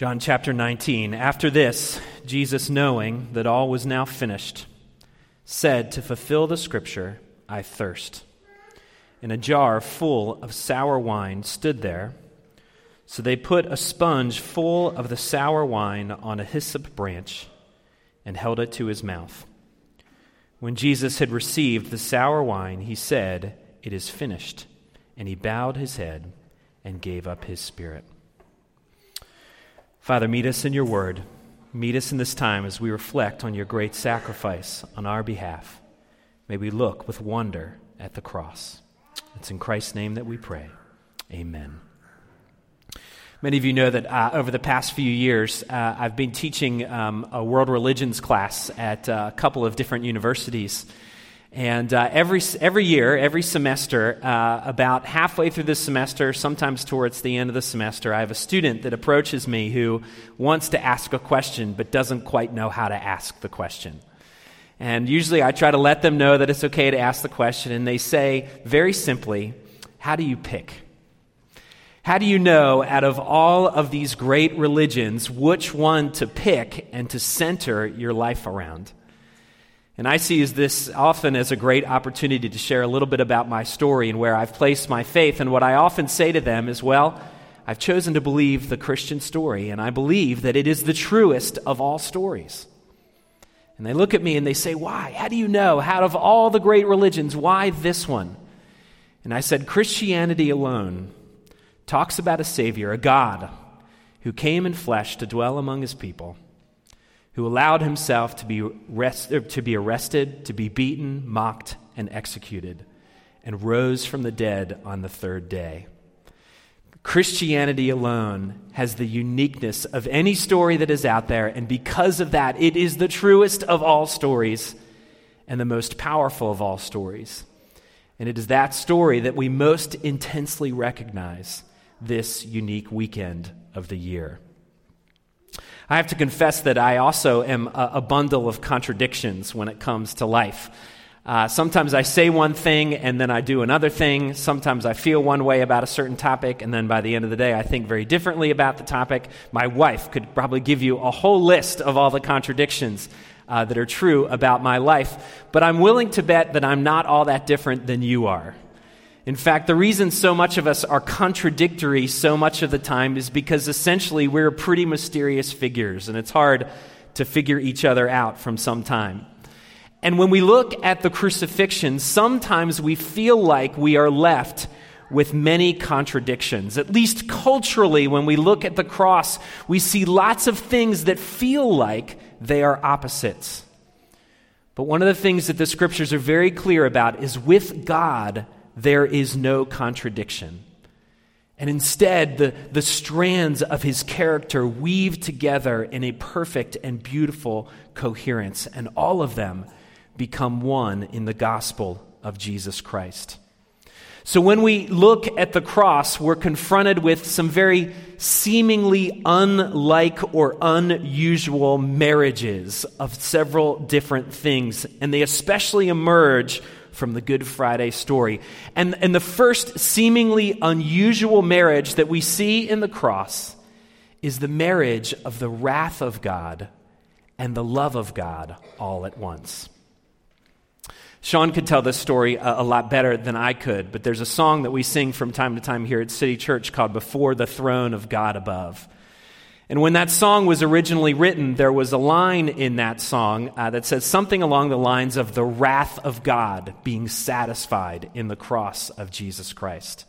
John chapter 19. After this, Jesus, knowing that all was now finished, said, To fulfill the scripture, I thirst. And a jar full of sour wine stood there. So they put a sponge full of the sour wine on a hyssop branch and held it to his mouth. When Jesus had received the sour wine, he said, It is finished. And he bowed his head and gave up his spirit. Father, meet us in your word. Meet us in this time as we reflect on your great sacrifice on our behalf. May we look with wonder at the cross. It's in Christ's name that we pray. Amen. Many of you know that uh, over the past few years, uh, I've been teaching um, a world religions class at uh, a couple of different universities. And uh, every, every year, every semester, uh, about halfway through the semester, sometimes towards the end of the semester, I have a student that approaches me who wants to ask a question but doesn't quite know how to ask the question. And usually I try to let them know that it's okay to ask the question, and they say very simply, How do you pick? How do you know, out of all of these great religions, which one to pick and to center your life around? And I see this often as a great opportunity to share a little bit about my story and where I've placed my faith. And what I often say to them is, well, I've chosen to believe the Christian story, and I believe that it is the truest of all stories. And they look at me and they say, Why? How do you know? Out of all the great religions, why this one? And I said, Christianity alone talks about a Savior, a God, who came in flesh to dwell among his people who allowed himself to be, rest, er, to be arrested, to be beaten, mocked, and executed, and rose from the dead on the third day. Christianity alone has the uniqueness of any story that is out there, and because of that, it is the truest of all stories and the most powerful of all stories. And it is that story that we most intensely recognize this unique weekend of the year. I have to confess that I also am a, a bundle of contradictions when it comes to life. Uh, sometimes I say one thing and then I do another thing. Sometimes I feel one way about a certain topic, and then by the end of the day, I think very differently about the topic. My wife could probably give you a whole list of all the contradictions uh, that are true about my life, but I'm willing to bet that I'm not all that different than you are. In fact, the reason so much of us are contradictory so much of the time is because essentially we're pretty mysterious figures, and it's hard to figure each other out from some time. And when we look at the crucifixion, sometimes we feel like we are left with many contradictions. At least culturally, when we look at the cross, we see lots of things that feel like they are opposites. But one of the things that the scriptures are very clear about is with God, there is no contradiction. And instead, the, the strands of his character weave together in a perfect and beautiful coherence, and all of them become one in the gospel of Jesus Christ. So when we look at the cross, we're confronted with some very seemingly unlike or unusual marriages of several different things, and they especially emerge from the Good Friday story. And, and the first seemingly unusual marriage that we see in the cross is the marriage of the wrath of God and the love of God all at once. Sean could tell this story a, a, lot better than I could, but there's a song that we sing from time to time here at City Church called Before the Throne of God Above. And when that song was originally written, there was a line in that song uh, that says something along the lines of the wrath of God being satisfied in the cross of Jesus Christ.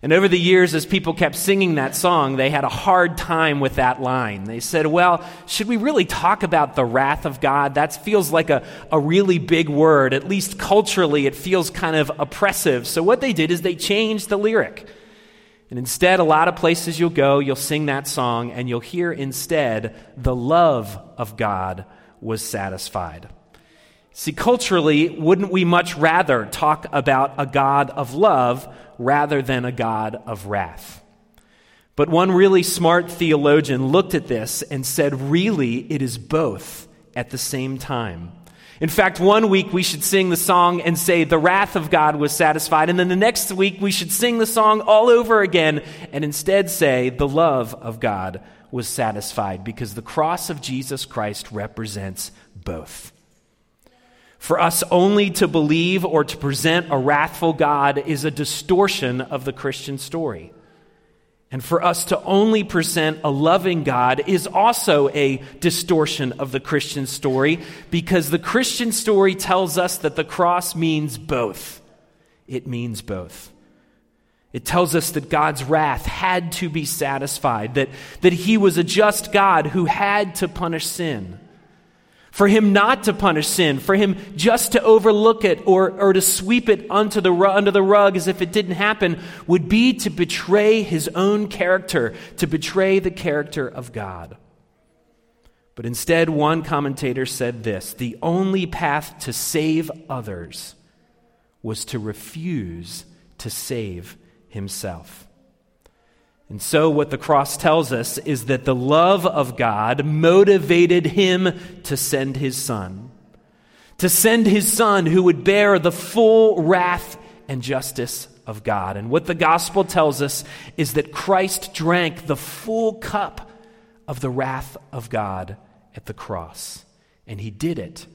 And over the years, as people kept singing that song, they had a hard time with that line. They said, well, should we really talk about the wrath of God? That feels like a, a really big word. At least culturally, it feels kind of oppressive. So what they did is they changed the lyric. And instead, a lot of places you'll go, you'll sing that song, and you'll hear instead, the love of God was satisfied. See, culturally, wouldn't we much rather talk about a God of love rather than a God of wrath? But one really smart theologian looked at this and said, really, it is both at the same time. In fact, one week we should sing the song and say, The wrath of God was satisfied. And then the next week we should sing the song all over again and instead say, The love of God was satisfied because the cross of Jesus Christ represents both. For us only to believe or to present a wrathful God is a distortion of the Christian story. And for us to only present a loving God is also a distortion of the Christian story because the Christian story tells us that the cross means both. It means both. It tells us that God's wrath had to be satisfied, that, that He was a just God who had to punish sin for him not to punish sin, for him just to overlook it or, or to sweep it onto the, under the rug as if it didn't happen, would be to betray his own character, to betray the character of God. But instead, one commentator said this the only path to save others was to refuse to save himself. And so, what the cross tells us is that the love of God motivated him to send his son, to send his son who would bear the full wrath and justice of God. And what the gospel tells us is that Christ drank the full cup of the wrath of God at the cross. And he did it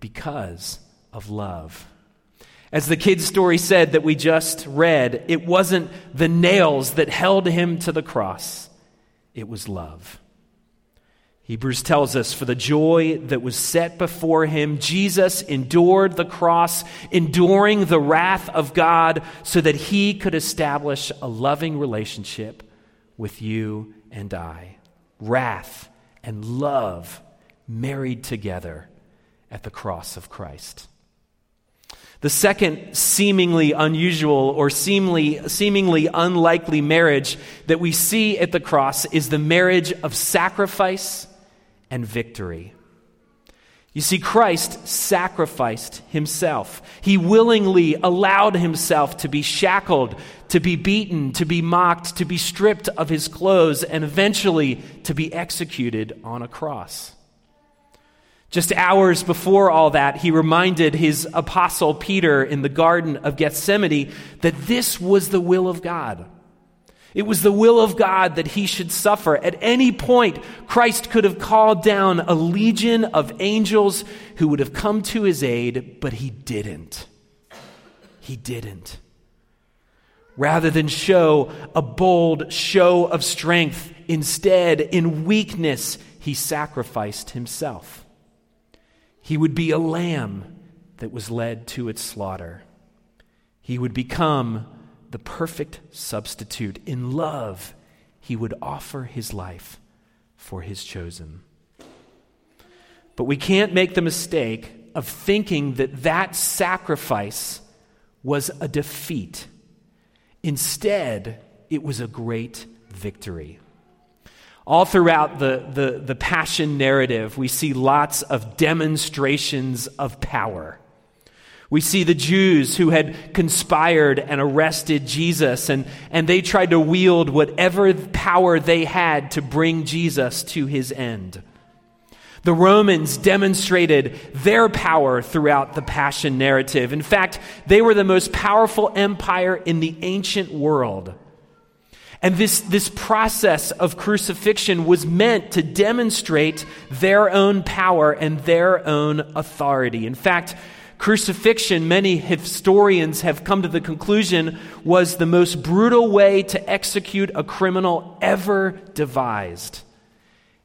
because of love. As the kid's story said that we just read, it wasn't the nails that held him to the cross, it was love. Hebrews tells us, for the joy that was set before him, Jesus endured the cross, enduring the wrath of God, so that he could establish a loving relationship with you and I. Wrath and love married together at the cross of Christ. The second seemingly unusual or seemingly, seemingly unlikely marriage that we see at the cross is the marriage of sacrifice and victory. You see, Christ sacrificed himself. He willingly allowed himself to be shackled, to be beaten, to be mocked, to be stripped of his clothes, and eventually to be executed on a cross. Just hours before all that, he reminded his apostle Peter in the Garden of Gethsemane that this was the will of God. It was the will of God that he should suffer. At any point, Christ could have called down a legion of angels who would have come to his aid, but he didn't. He didn't. Rather than show a bold show of strength, instead, in weakness, he sacrificed himself. He would be a lamb that was led to its slaughter. He would become the perfect substitute. In love, he would offer his life for his chosen. But we can't make the mistake of thinking that that sacrifice was a defeat. Instead, it was a great victory. All throughout the, the, the Passion narrative, we see lots of demonstrations of power. We see the Jews who had conspired and arrested Jesus, and, and they tried to wield whatever power they had to bring Jesus to his end. The Romans demonstrated their power throughout the Passion narrative. In fact, they were the most powerful empire in the ancient world. And this, this process of crucifixion was meant to demonstrate their own power and their own authority. In fact, crucifixion, many historians have come to the conclusion, was the most brutal way to execute a criminal ever devised.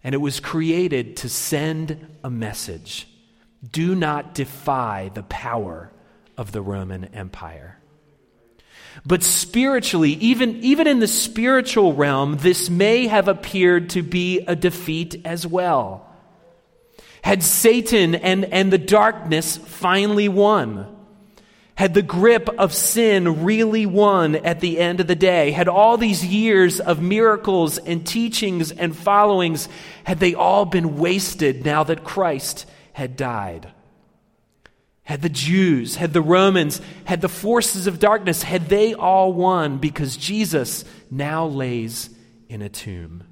And it was created to send a message do not defy the power of the Roman Empire. But spiritually, even, even in the spiritual realm, this may have appeared to be a defeat as well. Had Satan and, and the darkness finally won? Had the grip of sin really won at the end of the day? Had all these years of miracles and teachings and followings, had they all been wasted now that Christ had died? Had the Jews, had the Romans, had the forces of darkness, had they all won because Jesus now lays in a tomb?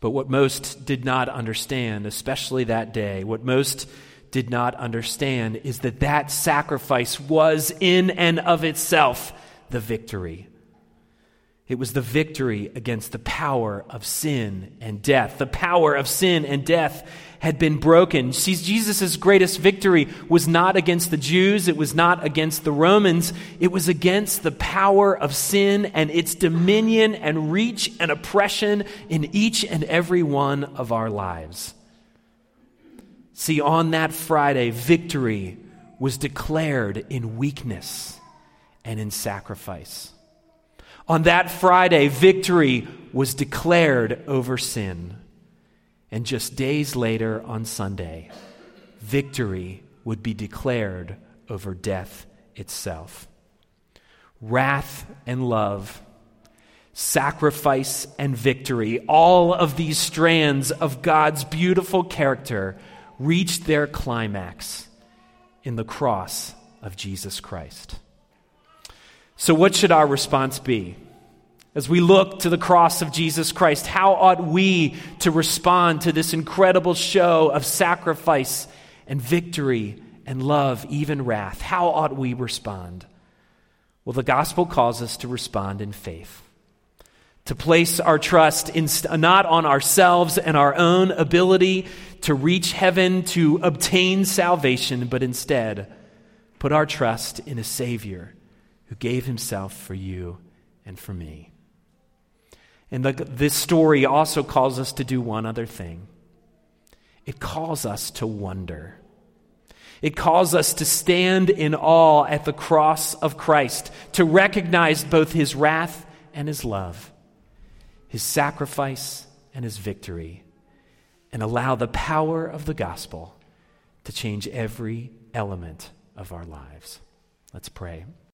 But what most did not understand, especially that day, what most did not understand is that that sacrifice was in and of itself the victory. It was the victory against the power of sin and death. The power of sin and death had been broken. See, Jesus' greatest victory was not against the Jews, it was not against the Romans, it was against the power of sin and its dominion and reach and oppression in each and every one of our lives. See, on that Friday, victory was declared in weakness and in sacrifice. On that Friday, victory was declared over sin. And just days later, on Sunday, victory would be declared over death itself. Wrath and love, sacrifice and victory, all of these strands of God's beautiful character reached their climax in the cross of Jesus Christ. So, what should our response be? As we look to the cross of Jesus Christ, how ought we to respond to this incredible show of sacrifice and victory and love, even wrath? How ought we respond? Well, the gospel calls us to respond in faith, to place our trust in, not on ourselves and our own ability to reach heaven, to obtain salvation, but instead put our trust in a Savior who gave himself for you and for me. And the, this story also calls us to do one other thing it calls us to wonder. It calls us to stand in awe at the cross of Christ, to recognize both his wrath and his love, his sacrifice and his victory, and allow the power of the gospel to change every element of our lives. Let's pray.